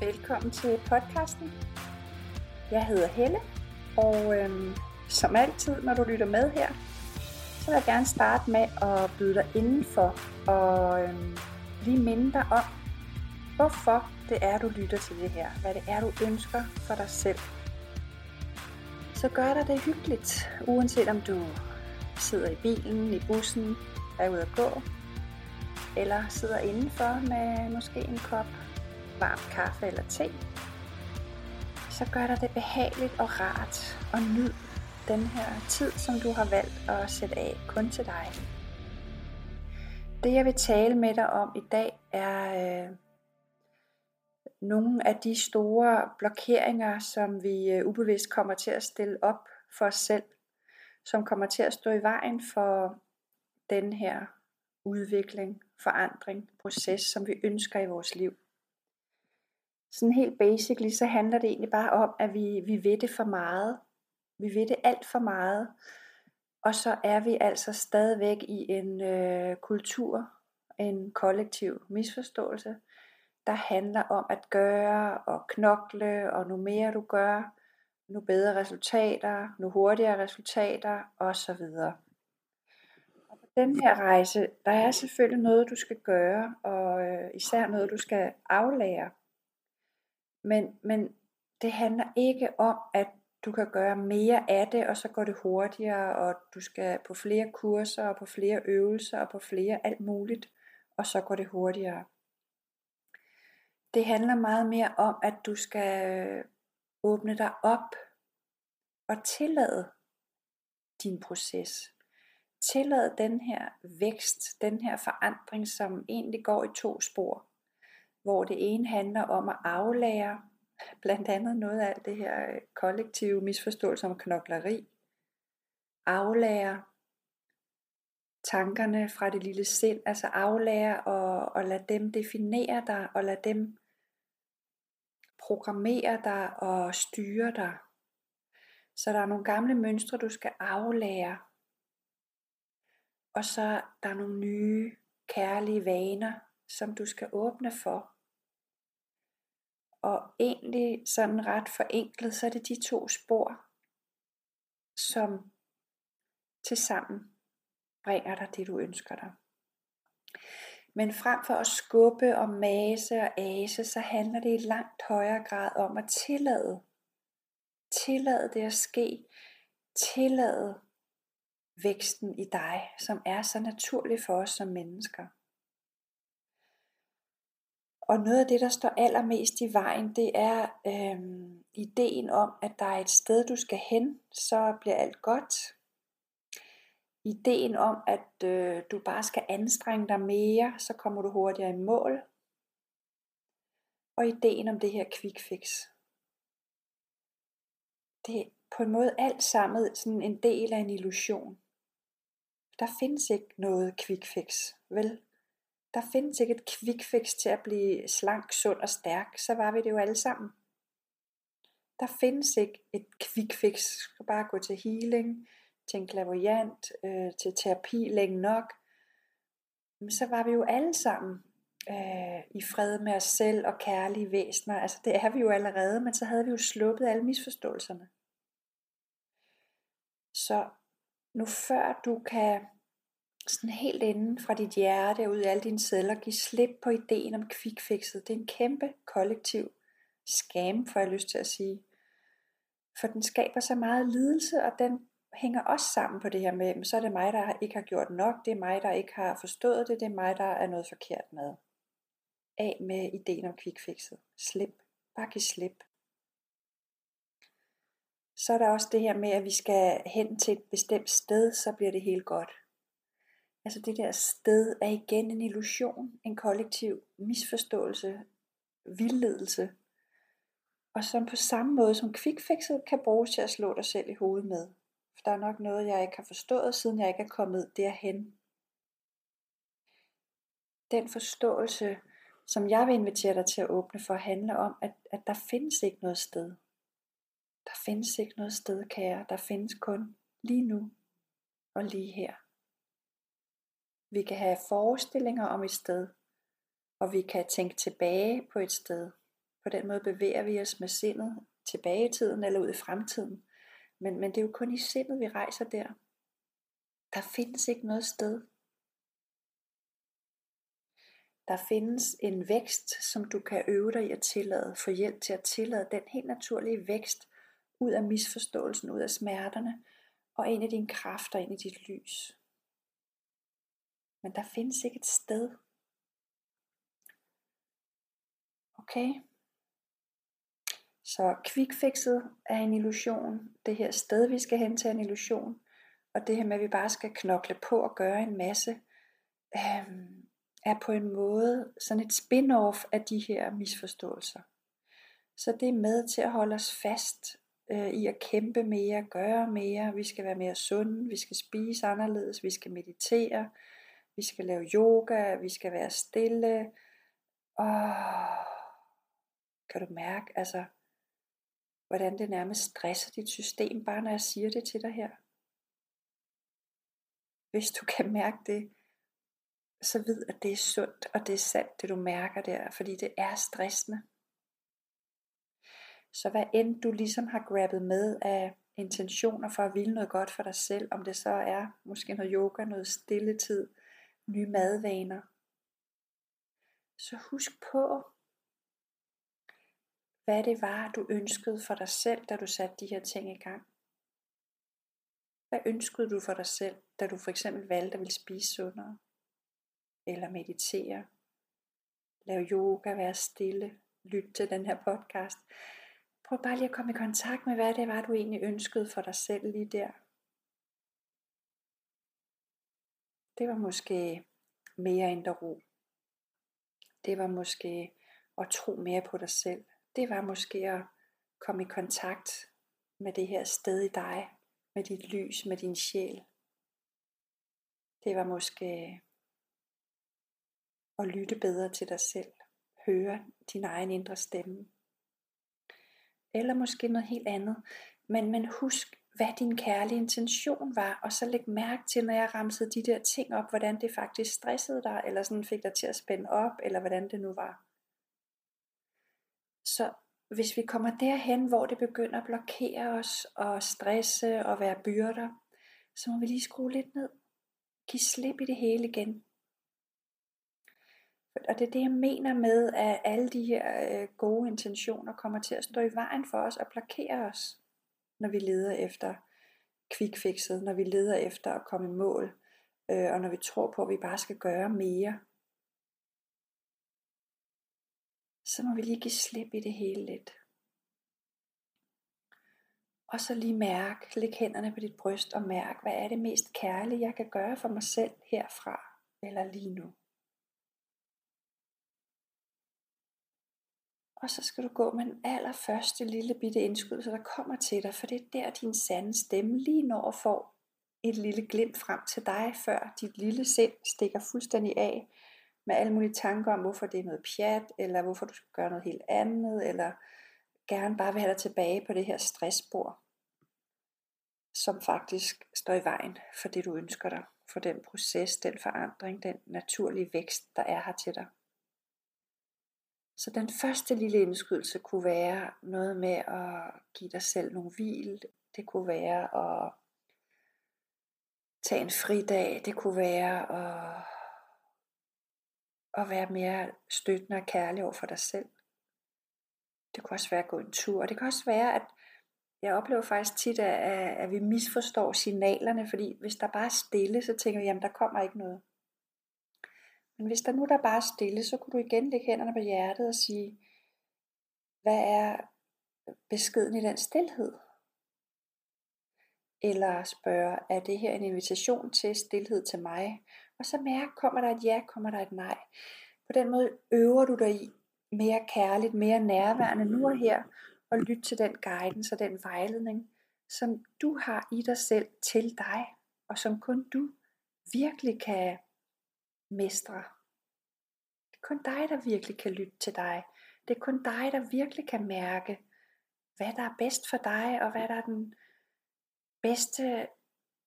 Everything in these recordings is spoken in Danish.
Velkommen til podcasten. Jeg hedder Helle, og øhm, som altid, når du lytter med her, så vil jeg gerne starte med at byde dig indenfor og øhm, lige minde dig om, hvorfor det er, du lytter til det her. Hvad det er, du ønsker for dig selv. Så gør dig det hyggeligt, uanset om du sidder i bilen, i bussen, er ude at gå, eller sidder indenfor med måske en kop varm kaffe eller te, så gør dig det behageligt og rart og nyd den her tid, som du har valgt at sætte af kun til dig. Det jeg vil tale med dig om i dag er øh, nogle af de store blokeringer, som vi øh, ubevidst kommer til at stille op for os selv, som kommer til at stå i vejen for den her udvikling, forandring, proces, som vi ønsker i vores liv. Sådan helt basically, så handler det egentlig bare om, at vi, vi ved det for meget. Vi ved det alt for meget. Og så er vi altså stadigvæk i en øh, kultur, en kollektiv misforståelse, der handler om at gøre og knokle, og nu mere du gør, nu bedre resultater, nu hurtigere resultater osv. Og på den her rejse, der er selvfølgelig noget, du skal gøre, og øh, især noget, du skal aflære. Men, men det handler ikke om, at du kan gøre mere af det, og så går det hurtigere, og du skal på flere kurser, og på flere øvelser, og på flere alt muligt, og så går det hurtigere. Det handler meget mere om, at du skal åbne dig op og tillade din proces. Tillade den her vækst, den her forandring, som egentlig går i to spor hvor det ene handler om at aflære blandt andet noget af alt det her øh, kollektive misforståelse om knokleri. Aflære tankerne fra det lille sind, altså aflære og, og lade dem definere dig, og lade dem programmere dig og styre dig. Så der er nogle gamle mønstre, du skal aflære. Og så der er nogle nye kærlige vaner, som du skal åbne for. Og egentlig sådan ret forenklet, så er det de to spor, som til sammen bringer dig det, du ønsker dig. Men frem for at skubbe og mase og ase, så handler det i langt højere grad om at tillade. Tillade det at ske. Tillade væksten i dig, som er så naturlig for os som mennesker. Og noget af det, der står allermest i vejen, det er øhm, ideen om, at der er et sted, du skal hen, så bliver alt godt. Ideen om, at øh, du bare skal anstrenge dig mere, så kommer du hurtigere i mål. Og ideen om det her quick fix. Det er på en måde alt sammen sådan en del af en illusion. Der findes ikke noget quick fix, vel? Der findes ikke et quick fix til at blive slank, sund og stærk, så var vi det jo alle sammen. Der findes ikke et quick fix. Du skal bare gå til healing, til en clairvoyant, øh, til terapi længe nok. Men så var vi jo alle sammen øh, i fred med os selv og kærlige væsener. Altså det er vi jo allerede, men så havde vi jo sluppet alle misforståelserne. Så nu før du kan sådan helt inden fra dit hjerte og ud i alle dine celler, giv slip på ideen om kvikfikset. Det er en kæmpe kollektiv skam, får jeg lyst til at sige. For den skaber så meget lidelse, og den hænger også sammen på det her med, så er det mig, der ikke har gjort nok, det er mig, der ikke har forstået det, det er mig, der er noget forkert med. Af med ideen om kvikfikset. Slip. Bare giv slip. Så er der også det her med, at vi skal hen til et bestemt sted, så bliver det helt godt. Altså det der sted er igen en illusion, en kollektiv misforståelse, vildledelse. Og som på samme måde som kvikfikset kan bruges til at slå dig selv i hovedet med. For der er nok noget, jeg ikke har forstået, siden jeg ikke er kommet derhen. Den forståelse, som jeg vil invitere dig til at åbne for, handler om, at, at der findes ikke noget sted. Der findes ikke noget sted, kære. Der findes kun lige nu og lige her. Vi kan have forestillinger om et sted, og vi kan tænke tilbage på et sted, På den måde bevæger vi os med sindet tilbage i tiden eller ud i fremtiden. Men, men det er jo kun i sindet, vi rejser der. Der findes ikke noget sted. Der findes en vækst, som du kan øve dig i at tillade, få hjælp til at tillade den helt naturlige vækst ud af misforståelsen, ud af smerterne, og ind i din kraft og ind i dit lys. Men der findes ikke et sted. Okay? Så quickfixet er en illusion. Det her sted, vi skal hen til, er en illusion. Og det her med, at vi bare skal knokle på og gøre en masse, øhm, er på en måde sådan et spin-off af de her misforståelser. Så det er med til at holde os fast øh, i at kæmpe mere, gøre mere. Vi skal være mere sunde, vi skal spise anderledes, vi skal meditere, vi skal lave yoga, vi skal være stille. Og kan du mærke, altså, hvordan det nærmest stresser dit system, bare når jeg siger det til dig her? Hvis du kan mærke det, så vid, at det er sundt, og det er sandt, det du mærker der, fordi det er stressende. Så hvad end du ligesom har grabbet med af intentioner for at ville noget godt for dig selv, om det så er måske noget yoga, noget stilletid, nye madvaner, så husk på, hvad det var, du ønskede for dig selv, da du satte de her ting i gang. Hvad ønskede du for dig selv, da du for eksempel valgte at ville spise sundere? Eller meditere? Lave yoga, være stille, lytte til den her podcast. Prøv bare lige at komme i kontakt med, hvad det var, du egentlig ønskede for dig selv lige der. Det var måske mere indre ro. Det var måske at tro mere på dig selv. Det var måske at komme i kontakt med det her sted i dig, med dit lys, med din sjæl. Det var måske at lytte bedre til dig selv, høre din egen indre stemme eller måske noget helt andet. Men, men husk, hvad din kærlige intention var, og så læg mærke til, når jeg ramsede de der ting op, hvordan det faktisk stressede dig, eller sådan fik dig til at spænde op, eller hvordan det nu var. Så hvis vi kommer derhen, hvor det begynder at blokere os, og stresse og være byrder, så må vi lige skrue lidt ned. Giv slip i det hele igen. Og det er det, jeg mener med, at alle de her øh, gode intentioner kommer til at stå i vejen for os og blokere os, når vi leder efter quickfixet, når vi leder efter at komme i mål, øh, og når vi tror på, at vi bare skal gøre mere. Så må vi lige give slip i det hele lidt. Og så lige mærk, læg hænderne på dit bryst og mærk, hvad er det mest kærlige, jeg kan gøre for mig selv herfra eller lige nu. Og så skal du gå med den allerførste lille bitte indskydelse, der kommer til dig, for det er der din sande stemme lige når får et lille glimt frem til dig, før dit lille sind stikker fuldstændig af med alle mulige tanker om, hvorfor det er noget pjat, eller hvorfor du skal gøre noget helt andet, eller gerne bare vil have dig tilbage på det her stressspor, som faktisk står i vejen for det, du ønsker dig, for den proces, den forandring, den naturlige vækst, der er her til dig. Så den første lille indskydelse kunne være noget med at give dig selv nogle hvil. Det kunne være at tage en fridag. Det kunne være at, at være mere støttende og kærlig over for dig selv. Det kunne også være at gå en tur. Og det kan også være, at jeg oplever faktisk tit, at, at vi misforstår signalerne, fordi hvis der bare er stille, så tænker vi, jamen der kommer ikke noget. Men hvis der nu der bare er stille, så kunne du igen lægge hænderne på hjertet og sige, hvad er beskeden i den stillhed? Eller spørge, er det her en invitation til stillhed til mig? Og så mærk, kommer der et ja, kommer der et nej. På den måde øver du dig i mere kærligt, mere nærværende nu og her, og lyt til den guidance og den vejledning, som du har i dig selv til dig, og som kun du virkelig kan mestre. Det er kun dig, der virkelig kan lytte til dig. Det er kun dig, der virkelig kan mærke, hvad der er bedst for dig, og hvad der er den bedste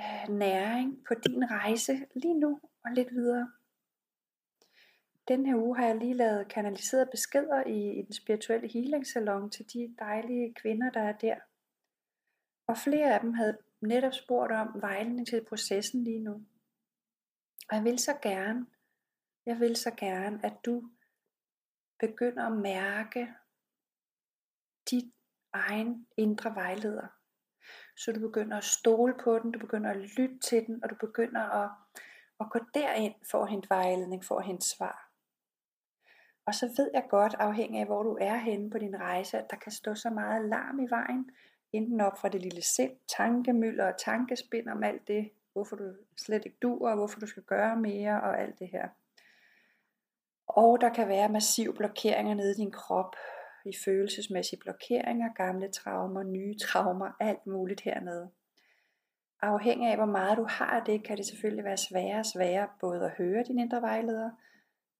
øh, næring på din rejse lige nu og lidt videre. den her uge har jeg lige lavet kanaliserede beskeder i, i den spirituelle healing salon til de dejlige kvinder, der er der. Og flere af dem havde netop spurgt om vejledning til processen lige nu. Og jeg vil så gerne, jeg vil så gerne, at du begynder at mærke dit egen indre vejleder. Så du begynder at stole på den, du begynder at lytte til den, og du begynder at, at gå derind for at hente vejledning, for at hente svar. Og så ved jeg godt, afhængig af hvor du er henne på din rejse, at der kan stå så meget larm i vejen, enten op fra det lille sind, tankemøller og tankespind om alt det, hvorfor du slet ikke duer, og hvorfor du skal gøre mere og alt det her. Og der kan være massive blokeringer nede i din krop, i følelsesmæssige blokeringer, gamle traumer, nye traumer, alt muligt hernede. Afhængig af hvor meget du har af det, kan det selvfølgelig være sværere og sværere både at høre din indre vejleder,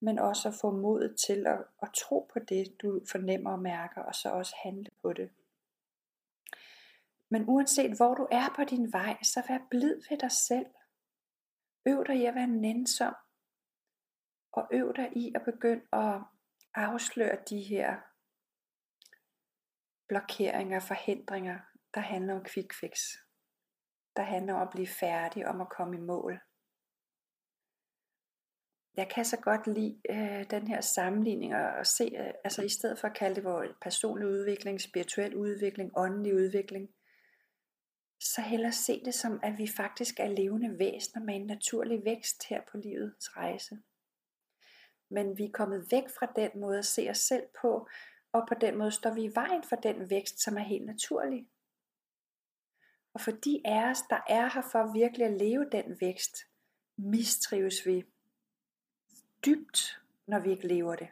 men også at få mod til at, at tro på det, du fornemmer og mærker, og så også handle på det. Men uanset hvor du er på din vej, så vær blid ved dig selv. Øv dig i at være nænsom. Og øv dig i at begynde at afsløre de her blokeringer, forhindringer, der handler om quick fix. Der handler om at blive færdig, om at komme i mål. Jeg kan så godt lide øh, den her sammenligning og, og se, øh, altså i stedet for at kalde det vores personlig udvikling, spirituel udvikling, åndelig udvikling, så hellere se det som, at vi faktisk er levende væsener med en naturlig vækst her på livets rejse. Men vi er kommet væk fra den måde at se os selv på, og på den måde står vi i vejen for den vækst, som er helt naturlig. Og for de af os, der er her for virkelig at leve den vækst, mistrives vi dybt, når vi ikke lever det.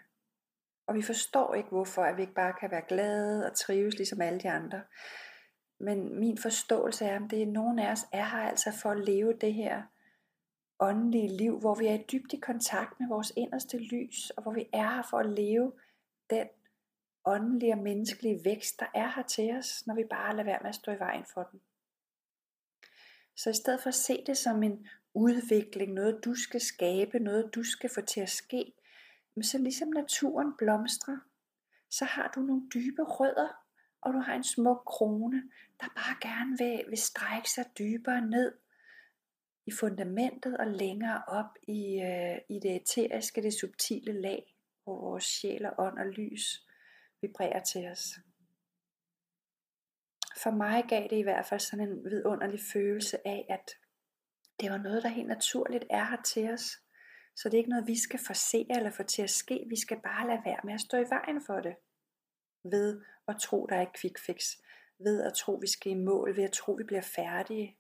Og vi forstår ikke, hvorfor at vi ikke bare kan være glade og trives ligesom alle de andre. Men min forståelse er, at det er nogen af os er her altså for at leve det her åndelige liv, hvor vi er i dybt i kontakt med vores inderste lys, og hvor vi er her for at leve den åndelige og menneskelige vækst, der er her til os, når vi bare lader være med at stå i vejen for den. Så i stedet for at se det som en udvikling, noget du skal skabe, noget du skal få til at ske, men så ligesom naturen blomstrer, så har du nogle dybe rødder, og du har en smuk krone, der bare gerne vil, vil strække sig dybere ned i fundamentet og længere op i, øh, i det eteriske, det subtile lag, hvor vores sjæl og ånd og lys vibrerer til os. For mig gav det i hvert fald sådan en vidunderlig følelse af, at det var noget, der helt naturligt er her til os. Så det er ikke noget, vi skal forse eller få til at ske. Vi skal bare lade være med at stå i vejen for det. Ved at tro, der er et quick fix. Ved at tro, vi skal i mål. Ved at tro, vi bliver færdige.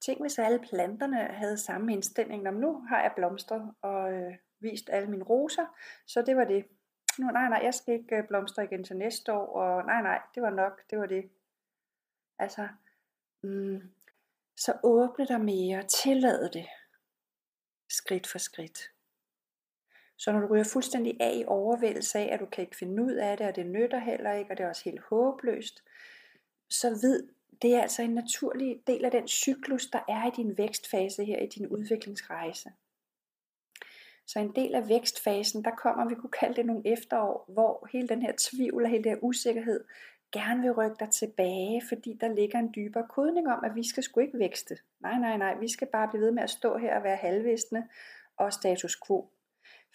Tænk, hvis alle planterne havde samme indstilling. Om nu har jeg blomstret og øh, vist alle mine roser, så det var det. Nu, nej, nej, jeg skal ikke øh, blomstre igen til næste år, og nej, nej, det var nok, det var det. Altså, mm, så åbne dig mere, tillad det, skridt for skridt. Så når du ryger fuldstændig af i overvældelse af, at du kan ikke finde ud af det, og det nytter heller ikke, og det er også helt håbløst, så ved, det er altså en naturlig del af den cyklus, der er i din vækstfase her, i din udviklingsrejse. Så en del af vækstfasen, der kommer, vi kunne kalde det nogle efterår, hvor hele den her tvivl og hele den her usikkerhed gerne vil rykke dig tilbage, fordi der ligger en dybere kodning om, at vi skal sgu ikke vækste. Nej, nej, nej, vi skal bare blive ved med at stå her og være halvvisne og status quo.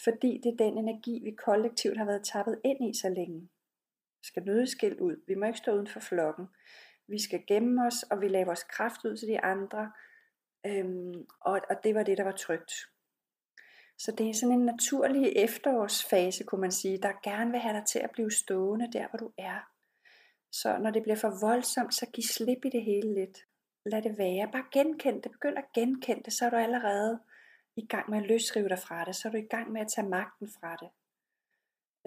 Fordi det er den energi, vi kollektivt har været tappet ind i så længe. Vi skal nødeskilt ud. Vi må ikke stå uden for flokken. Vi skal gemme os, og vi laver vores kraft ud til de andre. Øhm, og, og det var det, der var trygt. Så det er sådan en naturlig efterårsfase, kunne man sige, der gerne vil have dig til at blive stående der, hvor du er. Så når det bliver for voldsomt, så giv slip i det hele lidt. Lad det være. Bare genkend det. Begynd at genkende det, så er du allerede i gang med at løsrive dig fra det. Så er du i gang med at tage magten fra det.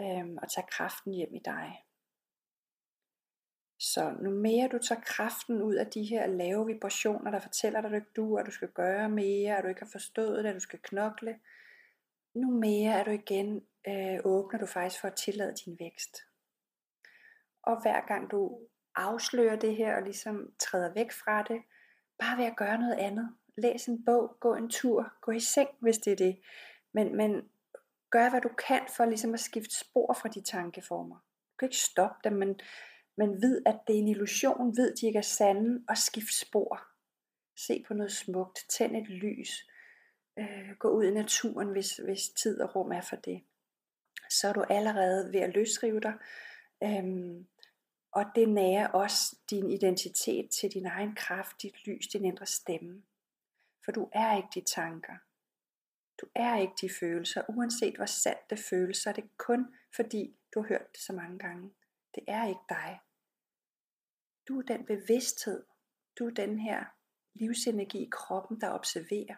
Øhm, og tage kraften hjem i dig. Så nu mere du tager kraften ud af de her lave vibrationer, der fortæller dig, at du ikke du, at du skal gøre mere, at du ikke har forstået det, at du skal knokle, nu mere er du igen, øh, åbner du faktisk for at tillade din vækst. Og hver gang du afslører det her og ligesom træder væk fra det, bare ved at gøre noget andet. Læs en bog, gå en tur, gå i seng, hvis det er det. Men, men gør, hvad du kan for ligesom at skifte spor fra de tankeformer. Du kan ikke stoppe dem, men, men vid, at det er en illusion. Vid, de ikke er sande, og skift spor. Se på noget smukt. Tænd et lys. Øh, gå ud i naturen, hvis, hvis tid og rum er for det. Så er du allerede ved at løsrive dig. Øhm, og det nærer også din identitet til din egen kraft, dit lys, din indre stemme. For du er ikke de tanker. Du er ikke de følelser. Uanset hvor sandt det føles, så er det kun fordi du har hørt det så mange gange. Det er ikke dig. Du er den bevidsthed. Du er den her livsenergi i kroppen, der observerer.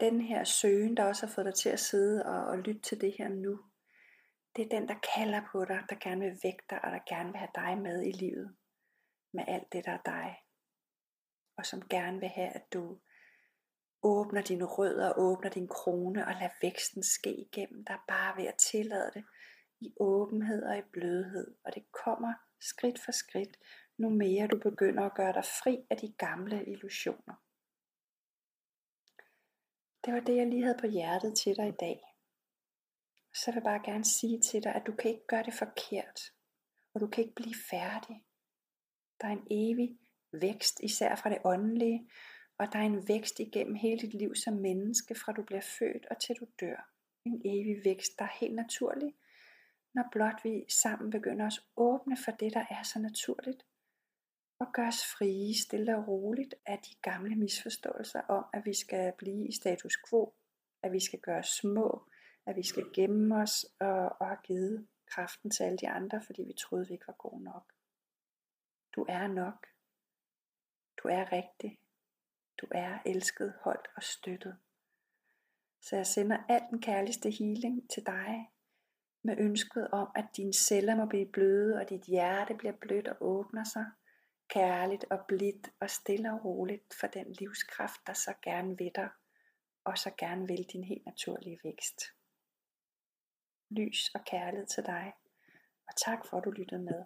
Den her søgen, der også har fået dig til at sidde og, og lytte til det her nu. Det er den, der kalder på dig, der gerne vil vække dig, og der gerne vil have dig med i livet. Med alt det, der er dig. Og som gerne vil have, at du åbner dine rødder, åbner din krone og lad væksten ske igennem dig. Bare ved at tillade det i åbenhed og i blødhed. Og det kommer skridt for skridt, nu mere du begynder at gøre dig fri af de gamle illusioner. Det var det, jeg lige havde på hjertet til dig i dag. Så vil jeg bare gerne sige til dig, at du kan ikke gøre det forkert. Og du kan ikke blive færdig. Der er en evig vækst, især fra det åndelige, og der er en vækst igennem hele dit liv som menneske, fra du bliver født og til du dør. En evig vækst, der er helt naturlig, når blot vi sammen begynder at åbne for det, der er så naturligt, og gør os frie, stille og roligt af de gamle misforståelser om, at vi skal blive i status quo, at vi skal gøre små, at vi skal gemme os og, og have givet kraften til alle de andre, fordi vi troede, vi ikke var gode nok. Du er nok. Du er rigtig. Du er elsket, holdt og støttet. Så jeg sender al den kærligste healing til dig, med ønsket om, at dine celler må blive bløde, og dit hjerte bliver blødt og åbner sig, kærligt og blidt og stille og roligt for den livskraft, der så gerne vil dig, og så gerne vil din helt naturlige vækst. Lys og kærlighed til dig, og tak for at du lyttede med.